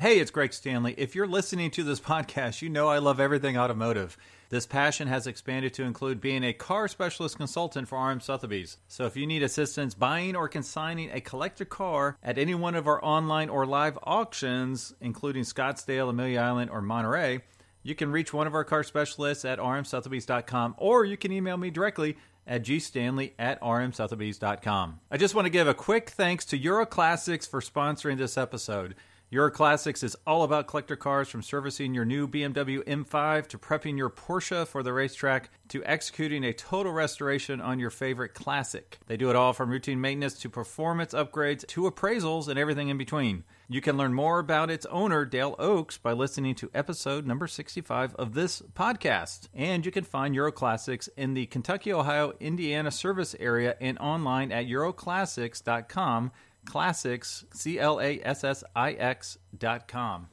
Hey, it's Greg Stanley. If you're listening to this podcast, you know I love everything automotive. This passion has expanded to include being a car specialist consultant for RM Sotheby's. So if you need assistance buying or consigning a collector car at any one of our online or live auctions, including Scottsdale, Amelia Island, or Monterey, you can reach one of our car specialists at rmsotheby's.com or you can email me directly at gstanley at rmsotheby's.com. I just want to give a quick thanks to Euro Classics for sponsoring this episode. Euro Classics is all about collector cars from servicing your new BMW M5 to prepping your Porsche for the racetrack to executing a total restoration on your favorite classic. They do it all from routine maintenance to performance upgrades to appraisals and everything in between. You can learn more about its owner, Dale Oaks, by listening to episode number 65 of this podcast. And you can find Euro Classics in the Kentucky, Ohio, Indiana service area and online at euroclassix.com classics, C L A S S I X dot com.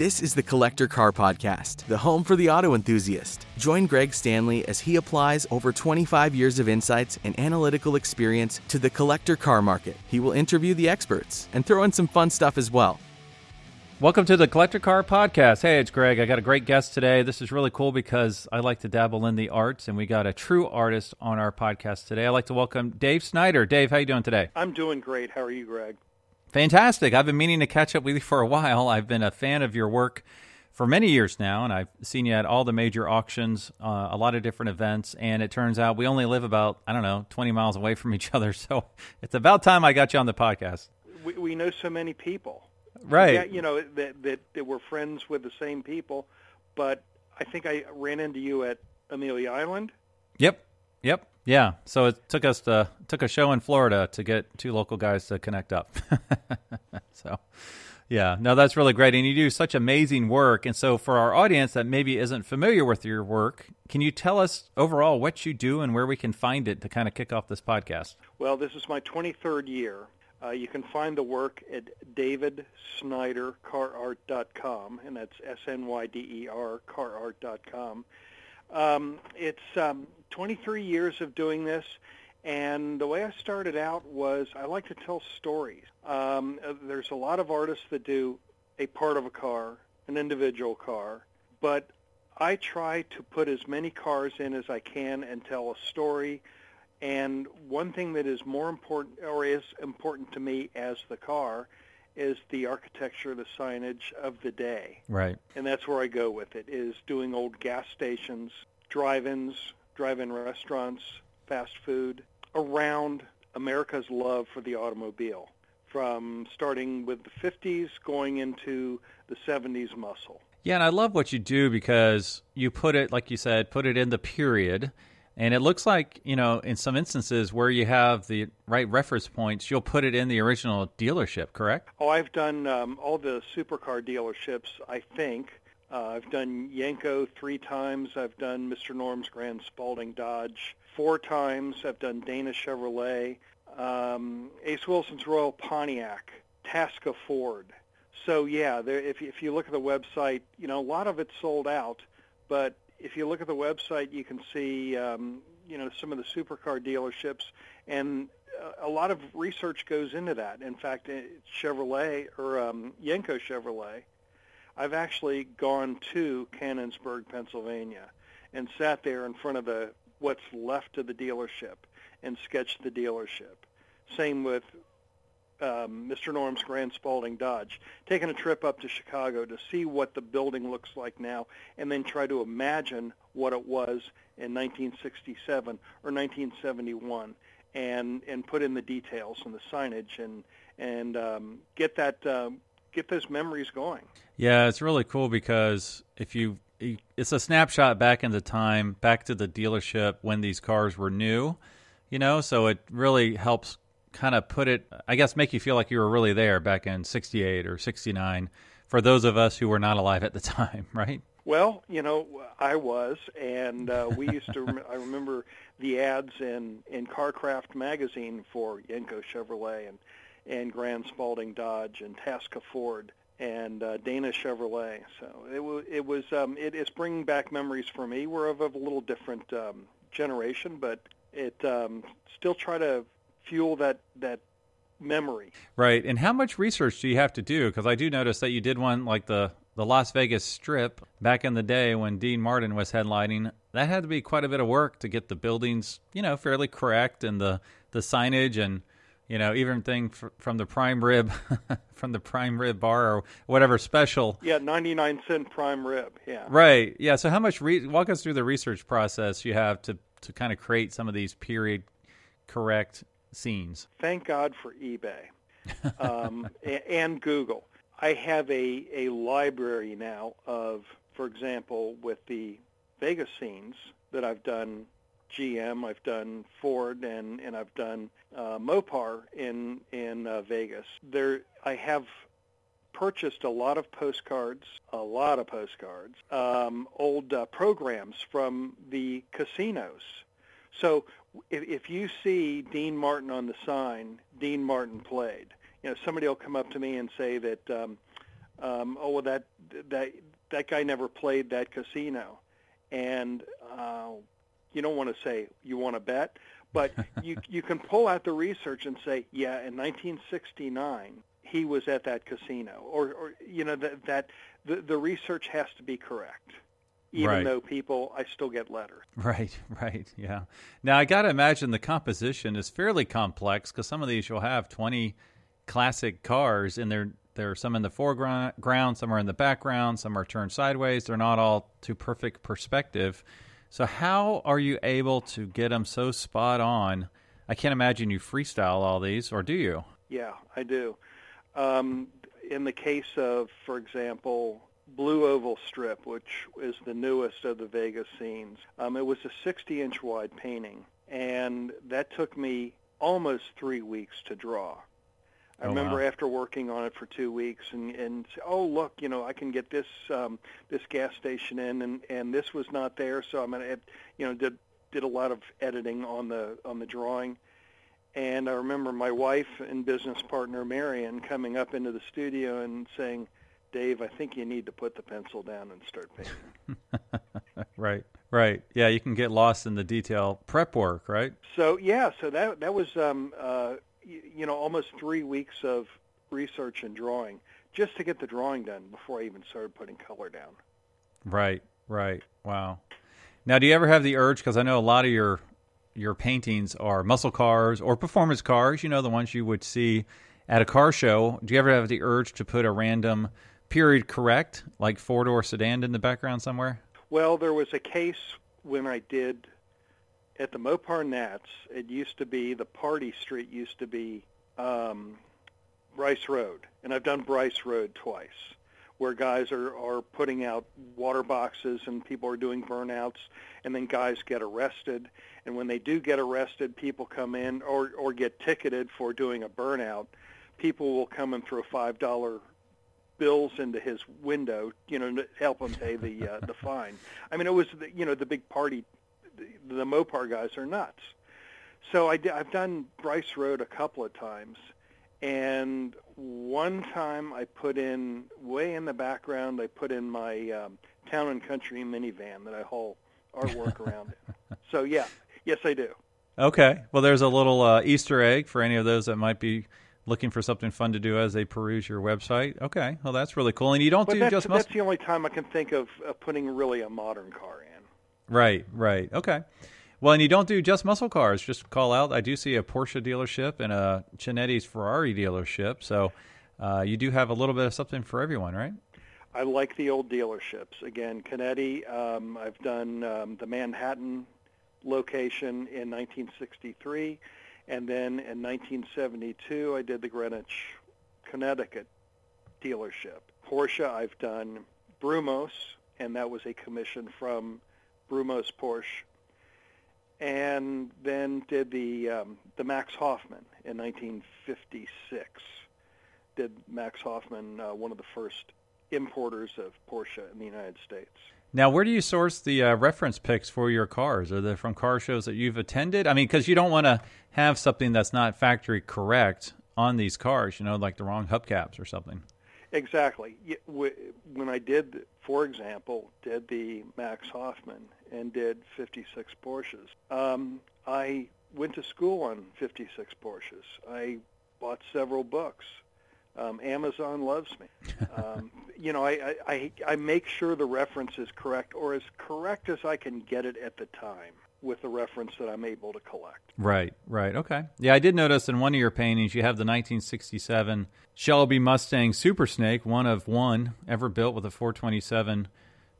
This is the Collector Car Podcast, the home for the auto enthusiast. Join Greg Stanley as he applies over 25 years of insights and analytical experience to the collector car market. He will interview the experts and throw in some fun stuff as well. Welcome to the Collector Car Podcast. Hey, it's Greg. I got a great guest today. This is really cool because I like to dabble in the arts, and we got a true artist on our podcast today. I'd like to welcome Dave Snyder. Dave, how you doing today? I'm doing great. How are you, Greg? Fantastic. I've been meaning to catch up with you for a while. I've been a fan of your work for many years now, and I've seen you at all the major auctions, uh, a lot of different events. And it turns out we only live about, I don't know, 20 miles away from each other. So it's about time I got you on the podcast. We, we know so many people. Right. Yeah, you know, that, that, that we're friends with the same people. But I think I ran into you at Amelia Island. Yep. Yep. Yeah. So it took us to, took a show in Florida to get two local guys to connect up. so yeah, no, that's really great. And you do such amazing work. And so for our audience that maybe isn't familiar with your work, can you tell us overall what you do and where we can find it to kind of kick off this podcast? Well, this is my 23rd year. Uh, you can find the work at davidsnydercarart.com, and that's S-N-Y-D-E-R, carart.com. Um, it's um, 23 years of doing this, and the way I started out was I like to tell stories. Um, there's a lot of artists that do a part of a car, an individual car, but I try to put as many cars in as I can and tell a story. And one thing that is more important, or is important to me as the car, is the architecture, the signage of the day. Right. And that's where I go with it, is doing old gas stations, drive-ins, drive-in restaurants, fast food, around America's love for the automobile, from starting with the 50s going into the 70s muscle. Yeah, and I love what you do because you put it, like you said, put it in the period. And it looks like, you know, in some instances where you have the right reference points, you'll put it in the original dealership, correct? Oh, I've done um, all the supercar dealerships, I think. Uh, I've done Yenko three times. I've done Mr. Norm's Grand Spalding Dodge four times. I've done Dana Chevrolet, um, Ace Wilson's Royal Pontiac, Tasca Ford. So yeah, there, if if you look at the website, you know a lot of it's sold out. But if you look at the website, you can see um, you know some of the supercar dealerships, and a lot of research goes into that. In fact, Chevrolet or um, Yenko Chevrolet, I've actually gone to Canonsburg, Pennsylvania, and sat there in front of the what's left of the dealership and sketched the dealership. Same with um, Mr. Norm's Grand Spalding Dodge, taking a trip up to Chicago to see what the building looks like now, and then try to imagine what it was in 1967 or 1971, and and put in the details and the signage and and um, get that um, get those memories going. Yeah, it's really cool because if you it's a snapshot back in the time, back to the dealership when these cars were new, you know, so it really helps kind of put it, I guess, make you feel like you were really there back in 68 or 69 for those of us who were not alive at the time, right? Well, you know, I was, and uh, we used to. Rem- I remember the ads in in CarCraft magazine for Yenko Chevrolet and and Grand Spalding Dodge and Tasca Ford and uh, Dana Chevrolet. So it, w- it was um, it is bringing back memories for me. We're of a little different um, generation, but it um, still try to fuel that that memory. Right. And how much research do you have to do? Because I do notice that you did one like the the Las Vegas Strip back in the day when Dean Martin was headlining. That had to be quite a bit of work to get the buildings, you know, fairly correct and the the signage and you know even thing from the prime rib from the prime rib bar or whatever special. Yeah, ninety nine cent prime rib. Yeah. Right. Yeah. So how much? Re- walk us through the research process you have to to kind of create some of these period correct scenes. Thank God for eBay um, and Google. I have a, a library now of, for example, with the Vegas scenes that I've done GM, I've done Ford, and, and I've done uh, Mopar in in uh, Vegas. There, I have purchased a lot of postcards, a lot of postcards, um, old uh, programs from the casinos. So if, if you see Dean Martin on the sign, Dean Martin played. You know, somebody will come up to me and say that, um, um, oh, well, that that that guy never played that casino, and uh, you don't want to say you want to bet, but you you can pull out the research and say, yeah, in 1969 he was at that casino, or or you know that that the the research has to be correct even right. though people I still get letters. Right, right, yeah. Now I got to imagine the composition is fairly complex because some of these you'll have twenty classic cars, and there there are some in the foreground, some are in the background, some are turned sideways. They're not all to perfect perspective. So how are you able to get them so spot on? I can't imagine you freestyle all these, or do you? Yeah, I do. Um, in the case of, for example, Blue Oval Strip, which is the newest of the Vegas scenes. Um, it was a 60-inch wide painting, and that took me almost three weeks to draw. I oh, remember wow. after working on it for two weeks and and say, oh look you know I can get this um, this gas station in and and this was not there so I'm gonna you know did did a lot of editing on the on the drawing and I remember my wife and business partner Marion coming up into the studio and saying Dave, I think you need to put the pencil down and start painting. right, right. Yeah, you can get lost in the detail prep work, right? So yeah, so that that was um, uh, you, you know almost three weeks of research and drawing just to get the drawing done before I even started putting color down. Right, right. Wow. Now, do you ever have the urge? Because I know a lot of your your paintings are muscle cars or performance cars. You know, the ones you would see at a car show. Do you ever have the urge to put a random period correct, like four door sedan in the background somewhere? Well, there was a case when I did at the Mopar Nats. It used to be the party street used to be um, Brice Road, and I've done Brice Road twice, where guys are are putting out water boxes and people are doing burnouts, and then guys get arrested. And when they do get arrested, people come in or or get ticketed for doing a burnout. People will come and throw five dollar bills into his window, you know, to help him pay the uh, the fine. I mean, it was the, you know the big party. The, the Mopar guys are nuts. So I, I've done Brice Road a couple of times, and one time I put in way in the background. I put in my um, town and country minivan that I haul artwork around in. So yeah, yes I do. Okay. Well, there's a little uh, Easter egg for any of those that might be looking for something fun to do as they peruse your website. Okay, well that's really cool. And you don't but do that's, just that's the only time I can think of, of putting really a modern car in. Right, right. Okay. Well, and you don't do just muscle cars. Just call out. I do see a Porsche dealership and a Chinetti's Ferrari dealership. So uh, you do have a little bit of something for everyone, right? I like the old dealerships. Again, Cinetti. Um, I've done um, the Manhattan location in 1963. And then in 1972, I did the Greenwich, Connecticut dealership. Porsche, I've done Brumos, and that was a commission from Brumos Porsche. And then did the um, the Max Hoffman in 1956. Did Max Hoffman, uh, one of the first importers of Porsche in the United States. Now, where do you source the uh, reference picks for your cars? Are they from car shows that you've attended? I mean, because you don't want to have something that's not factory correct on these cars, you know, like the wrong hubcaps or something. Exactly. When I did, for example, did the Max Hoffman and did 56 Porsches, um, I went to school on 56 Porsches. I bought several books. Um, Amazon loves me. Um, you know, I, I, I make sure the reference is correct or as correct as I can get it at the time with the reference that I'm able to collect. Right, right. Okay. Yeah, I did notice in one of your paintings you have the 1967 Shelby Mustang Super Snake, one of one ever built with a 427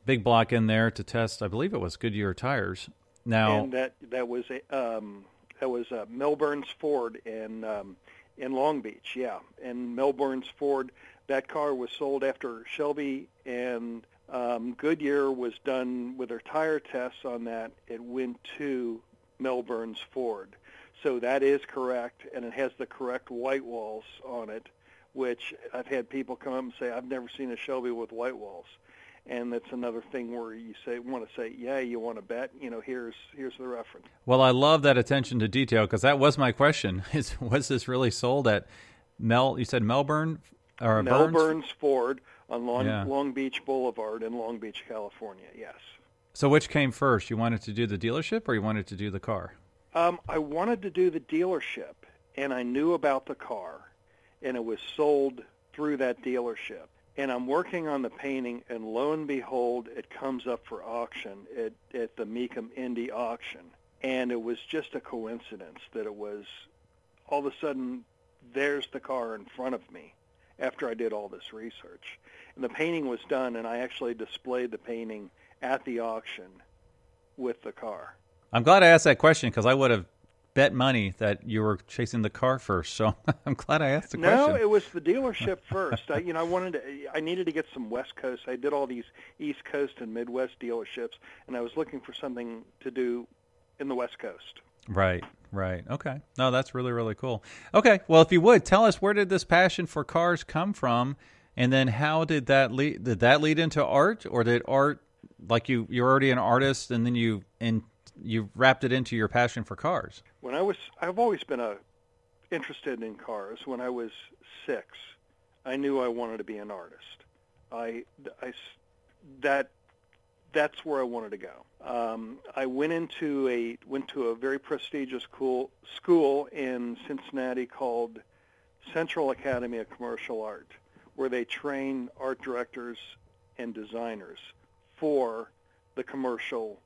big block in there to test, I believe it was Goodyear tires. Now, and that that was a um, that was uh, Mel Burns Ford in um, in Long Beach, yeah. And Mel Burns Ford, that car was sold after Shelby and um, Goodyear was done with their tire tests on that. It went to Mel Burns Ford. So that is correct, and it has the correct white walls on it, which I've had people come up and say, I've never seen a Shelby with white walls. And that's another thing where you say want to say, yeah, you want to bet, you know, here's here's the reference. Well, I love that attention to detail because that was my question: is was this really sold at Mel? You said Melbourne or Melbourne's Burns? Ford on Long, Yeah. Long Beach Boulevard in Long Beach, California. Yes. So which came first? You wanted to do the dealership or you wanted to do the car? Um, I wanted to do the dealership, and I knew about the car, and it was sold through that dealership. And I'm working on the painting, and lo and behold, it comes up for auction at, at the Mecum Indy auction. And it was just a coincidence that it was all of a sudden there's the car in front of me after I did all this research. And the painting was done, and I actually displayed the painting at the auction with the car. I'm glad I asked that question because I would have bet money that you were chasing the car first. So I'm glad I asked the no, question. No, it was the dealership first. I, you know, I wanted to. I needed to get some West Coast. I did all these East Coast and Midwest dealerships, and I was looking for something to do in the West Coast. Right, right. Okay. No, that's really, really cool. Okay. Well, if you would tell us where did this passion for cars come from, and then how did that lead? Did that lead into art, or did art like you you're already an artist, and then you and you wrapped it into your passion for cars? When I was, I've always been a interested in cars. When I was six, I knew I wanted to be an artist. I, I that that's where I wanted to go. Um, I went into a went to a very prestigious cool, school in Cincinnati called Central Academy of Commercial Art, where they train art directors and designers for the commercial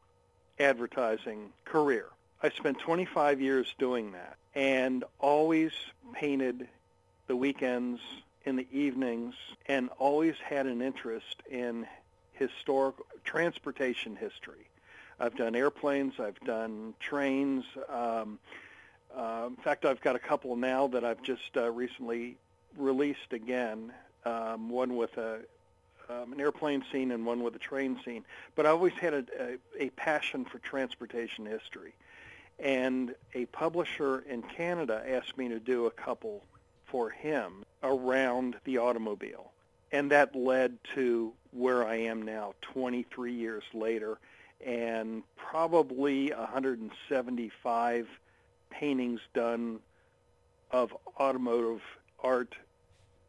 advertising career. I spent 25 years doing that and always painted the weekends in the evenings and always had an interest in historic transportation history. I've done airplanes, I've done trains. Um, uh, in fact, I've got a couple now that I've just uh, recently released again. Um, one with a um, an airplane scene and one with a train scene. But I always had a, a, a passion for transportation history. And a publisher in Canada asked me to do a couple for him around the automobile. And that led to where I am now 23 years later and probably 175 paintings done of automotive art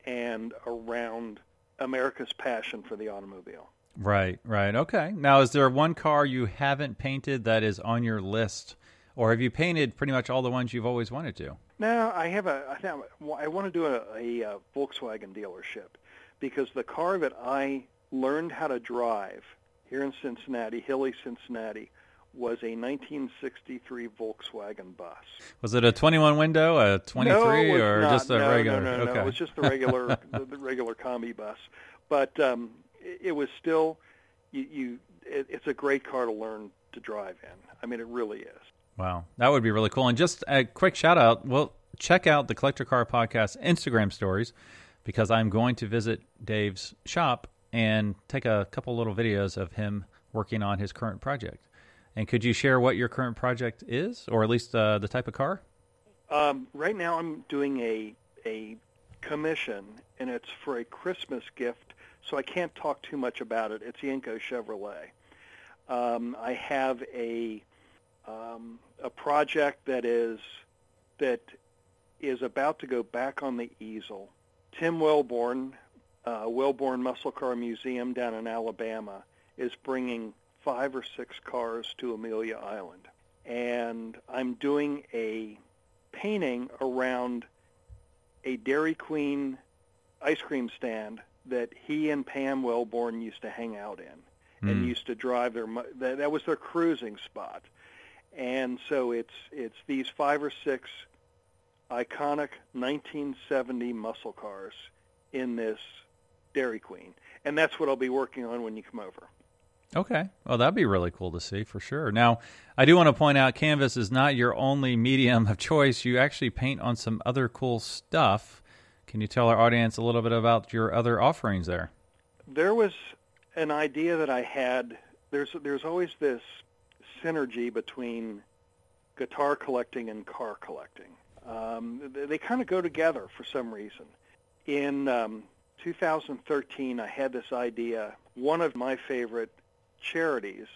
and around America's passion for the automobile. Right, right. Okay. Now, is there one car you haven't painted that is on your list, or have you painted pretty much all the ones you've always wanted to? No, I have a. I, I want to do a, a, uh Volkswagen dealership because the car that I learned how to drive here in Cincinnati, hilly Cincinnati, was a 1963 Volkswagen bus. Was it a 21 window, a 23, no, or not. just a no, regular? No, no, no, okay. It was just the regular, the, the regular Kombi bus. But um, it, it was still, you, you it, it's a great car to learn to drive in. I mean, it really is. Wow, that would be really cool. And just a quick shout out. Well, check out the Collector Car Podcast Instagram stories because I'm going to visit Dave's shop and take a couple little videos of him working on his current project. And could you share what your current project is, or at least uh, the type of car? Um, right now, I'm doing a a commission, and it's for a Christmas gift, so I can't talk too much about it. It's Yenko Chevrolet. Um, I have a um, a project that is that is about to go back on the easel. Tim Wellborn, uh, Wellborn Muscle Car Museum down in Alabama, is bringing five or six cars to Amelia Island, and I'm doing a painting around a Dairy Queen ice cream stand that he and Pam Wellborn used to hang out in and Hmm. used to drive their that was their cruising spot. And so it's it's these five or six iconic 1970 muscle cars in this Dairy Queen. And that's what I'll be working on when you come over. Okay. Well, that'd be really cool to see for sure. Now, I do want to point out canvas is not your only medium of choice. You actually paint on some other cool stuff. Can you tell our audience a little bit about your other offerings there? There was an idea that I had. There's there's always this synergy between guitar collecting and car collecting. Um, they they kind of go together for some reason. In um, 2013, I had this idea. One of my favorite charities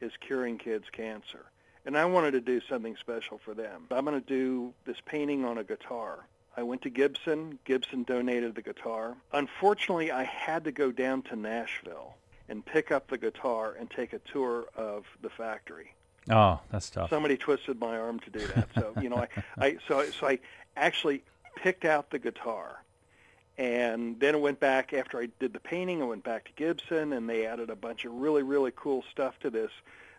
is Curing Kids Cancer, and I wanted to do something special for them. I'm going to do this painting on a guitar. I went to Gibson. Gibson donated the guitar. Unfortunately, I had to go down to Nashville and pick up the guitar and take a tour of the factory. Oh, that's tough. Somebody twisted my arm to do that. So you know, I, I so so I actually picked out the guitar, and then it went back after I did the painting. I went back to Gibson, and they added a bunch of really really cool stuff to this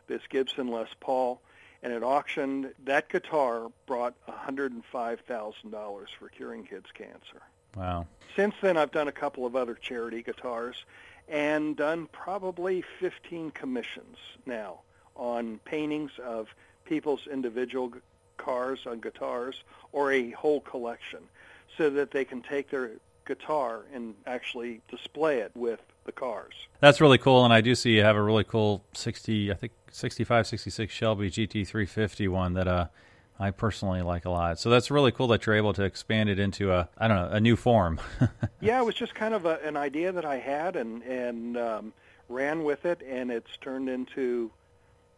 this Gibson Les Paul. And at auction, that guitar brought $105,000 for curing kids cancer. Wow. Since then, I've done a couple of other charity guitars and done probably 15 commissions now on paintings of people's individual cars on guitars or a whole collection so that they can take their guitar and actually display it with the cars. That's really cool, and I do see you have a really cool 60, I think 65, 66 Shelby GT350 one that uh, I personally like a lot. So that's really cool that you're able to expand it into a, I don't know, a new form. yeah, it was just kind of a, an idea that I had and and um, ran with it, and it's turned into,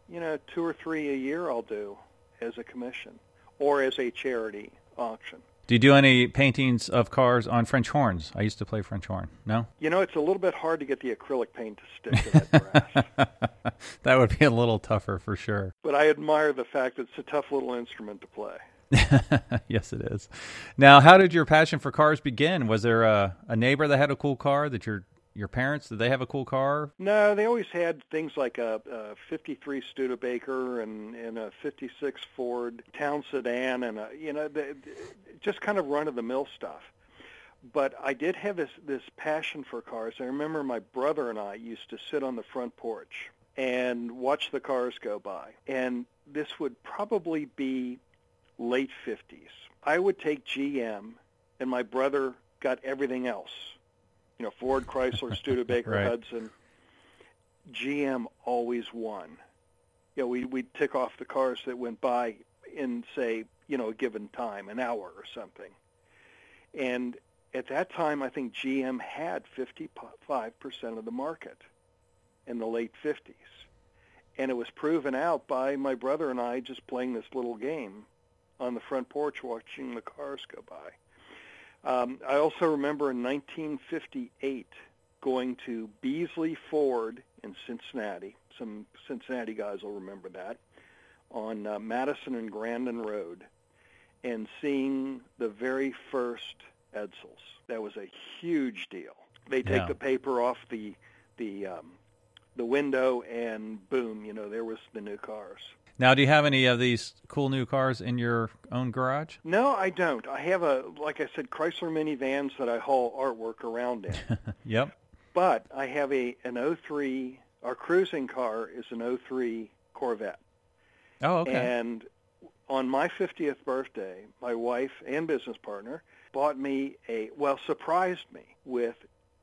you know, two or three a year I'll do as a commission or as a charity auction. Do you do any paintings of cars on French horns? I used to play French horn. No? You know, it's a little bit hard to get the acrylic paint to stick to that brass, that would be a little tougher for sure. but I admire the fact that it's a tough little instrument to play. yes, it is. Now, how did your passion for cars begin? Was there a, a neighbor that had a cool car that your your parents did they have a cool car? No, they always had things like a, a 53 Studebaker and, and a 56 Ford Town sedan and a, you know, the, just kind of run-of-the-mill stuff. But I did have this, this passion for cars. I remember my brother and I used to sit on the front porch and watch the cars go by. And this would probably be late 50s. I would take GM, and my brother got everything else. You know, Ford, Chrysler, Studebaker, Right. Hudson. GM always won. You know, we, we'd tick off the cars that went by in, say, you know, a given time, an hour or something. And at that time, I think GM had 55% of the market in the late 50s. And it was proven out by my brother and I just playing this little game on the front porch watching the cars go by. Um, I also remember in 1958 going to Beasley Ford in Cincinnati. Some Cincinnati guys will remember that on uh, Madison and Grandin Road, and seeing the very first Edsels. That was a huge deal. They take Yeah. the paper off the the um, the window, and boom, you know, there was the new cars. Now, do you have any of these cool new cars in your own garage? No, I don't. I have a, like I said, Chrysler minivans that I haul artwork around in. Yep. but I have a an 03. Our cruising car is an 03 Corvette, Oh, okay. and on my 50th birthday, my wife and business partner bought me a well surprised me with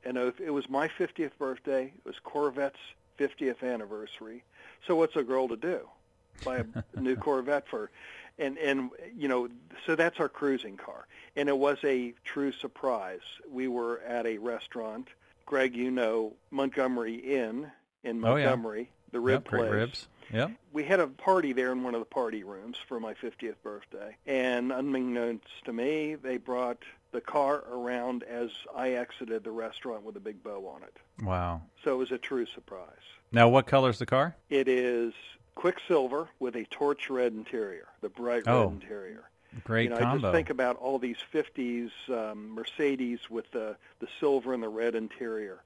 an oath. It was my 50th birthday. It was Corvette's 50th anniversary. So what's a girl to do? Buy a new Corvette for, and and you know, so that's our cruising car, and it was a true surprise. We were at a restaurant. Greg, you know Montgomery Inn in Oh, yeah. Montgomery, the rib yep, place ribs. Yep. we had a party there in one of the party rooms for my 50th birthday. And unbeknownst to me, they brought the car around as I exited the restaurant with a big bow on it. Wow. So it was a true surprise. Now, what color's the car? It is quicksilver with a torch red interior, the bright red Oh. interior. Great you know, combo. I just think about all these 50s um, Mercedes with the the silver and the red interior,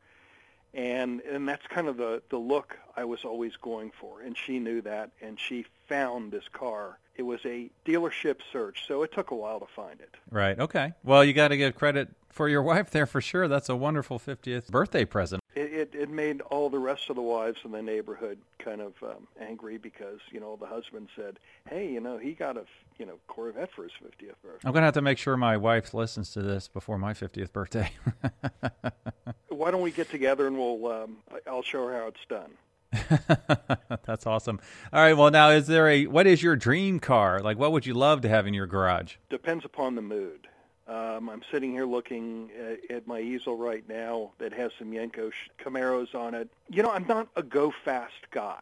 and and that's kind of the the look I was always going for. And she knew that, and she found this car. It was a dealership search, so it took a while to find it. Right. Okay. Well, you got to give credit for your wife there for sure. That's a wonderful 50th birthday present. It, it, it made all the rest of the wives in the neighborhood kind of um, angry because you know the husband said, "Hey, you know he got a you know Corvette for his 50th birthday." I'm gonna have to make sure my wife listens to this before my 50th birthday. Why don't we get together and we'll um, I'll show her how it's done. That's awesome. All right. Well, now is there a what is your dream car? Like, what would you love to have in your garage? Depends upon the mood. Um, I'm sitting here looking at, at my easel right now that has some Yenko Camaros on it. You know, I'm not a go fast guy.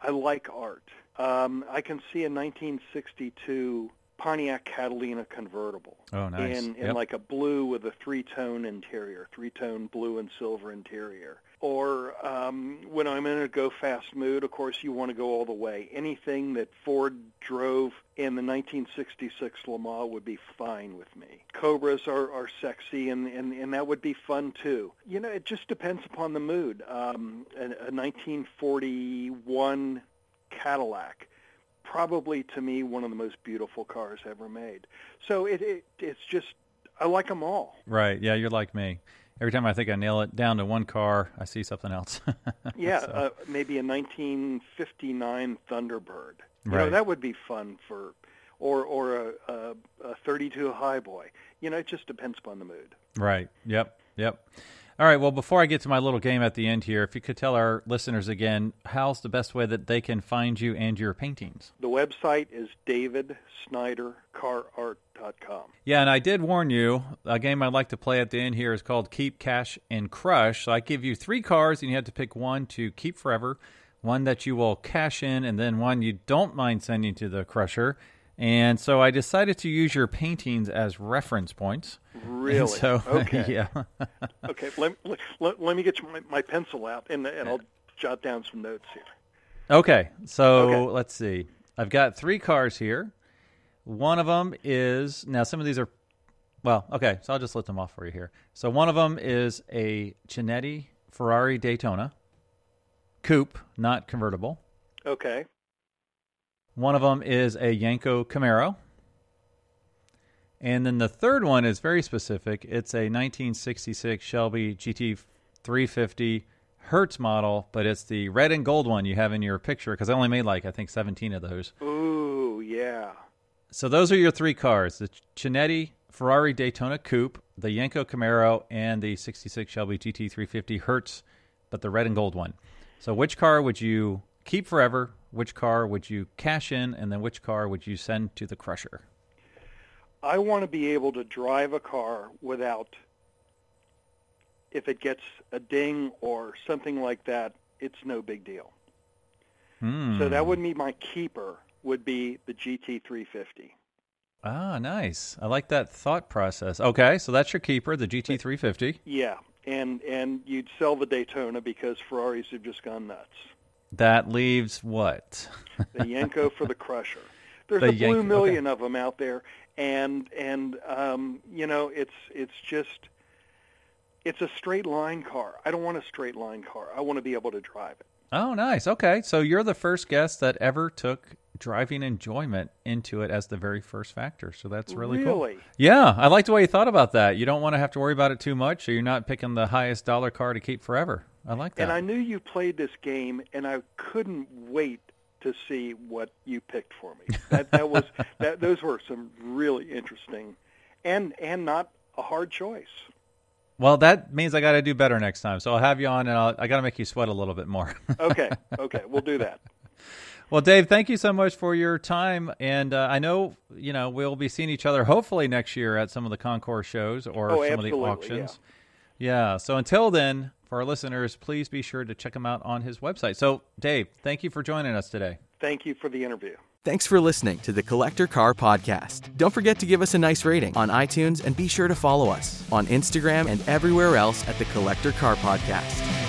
I like art. Um, I can see a 1962 Pontiac Catalina convertible. Oh, nice. In, in Yep. like a blue with a three-tone interior, three-tone blue and silver interior. Or um, when I'm in a go-fast mood, of course, you want to go all the way. Anything that Ford drove in the 1966 Le Mans would be fine with me. Cobras are, are sexy, and, and, and that would be fun too. You know, it just depends upon the mood. Um, a, a 1941 Cadillac probably to me one of the most beautiful cars ever made. So it, it it's just I like them all. Right. Yeah, you're like me. Every time I think I nail it down to one car, I see something else. Yeah, So- uh, maybe a 1959 Thunderbird. You know that would be fun for, or or a, a, a 32 Highboy. You know, it just depends upon the mood. Right. Yep. Yep. All right. Well, before I get to my little game at the end here, if you could tell our listeners again, how's the best way that they can find you and your paintings? The website is Yeah, and I did warn you. A game I'd like to play at the end here is called Keep, Cash, and Crush. So I give you three cards, and you have to pick one to keep forever, one that you will cash in, and then one you don't mind sending to the crusher. And so I decided to use your paintings as reference points. Really? And so, okay. yeah. Okay. Let, let, let, let me get my, my pencil out and and I'll jot down some notes here. Okay, so Okay. let's see. I've got three cars here. One of them is now. Some of these are, well, okay. So I'll just let them off for you here. So one of them is a Chinetti Ferrari Daytona coupe, not convertible. Okay. One of them is a Yenko Camaro. And then the third one is very specific. It's a 1966 Shelby GT 350 Hertz model, but it's the red and gold one you have in your picture because I only made like I think 17 of those. Ooh, yeah. So those are your three cars: the Chinetti Ferrari Daytona Coupe, the Yenko Camaro, and the '66 Shelby GT350 Hertz, but the red and gold one. So which car would you keep forever? Which car would you cash in, and then which car would you send to the crusher? I want to be able to drive a car without, if it gets a ding or something like that, it's no big deal. Hmm. So that would be my keeper. Would be the GT350. ah nice. I like that thought process. Okay, so that's your keeper, the GT350. Yeah, and and you'd sell the Daytona because Ferraris have just gone nuts. That leaves what? The Yenko for the Crusher. There's The a blue million of them out there, and and um, you know it's it's just it's a straight line car. I don't want a straight line car. I want to be able to drive it. Oh, nice. Okay. So you're the first guest that ever took driving enjoyment into it as the very first factor. So that's really, cool. Yeah. I like the way you thought about that. You don't want to have to worry about it too much, so you're not picking the highest dollar car to keep forever. I like that. And I knew you played this game, and I couldn't wait to see what you picked for me. That that was that. Those were some really interesting, and and not a hard choice. well, that means I got to do better next time. So I'll have you on and I'll, I got to make you sweat a little bit more. Okay, okay, we'll do that. Well, Dave, thank you so much for your time. And uh, I know, you know, we'll be seeing each other hopefully next year at some of the Concourse shows or Oh, some of the absolutely, auctions. Yeah. So until then, for our listeners, please be sure to check him out on his website. So, Dave, thank you for joining us today. Thank you for the interview. Thanks for listening to the Collector Car Podcast. Don't forget to give us a nice rating on iTunes and be sure to follow us on Instagram and everywhere else at the Collector Car Podcast.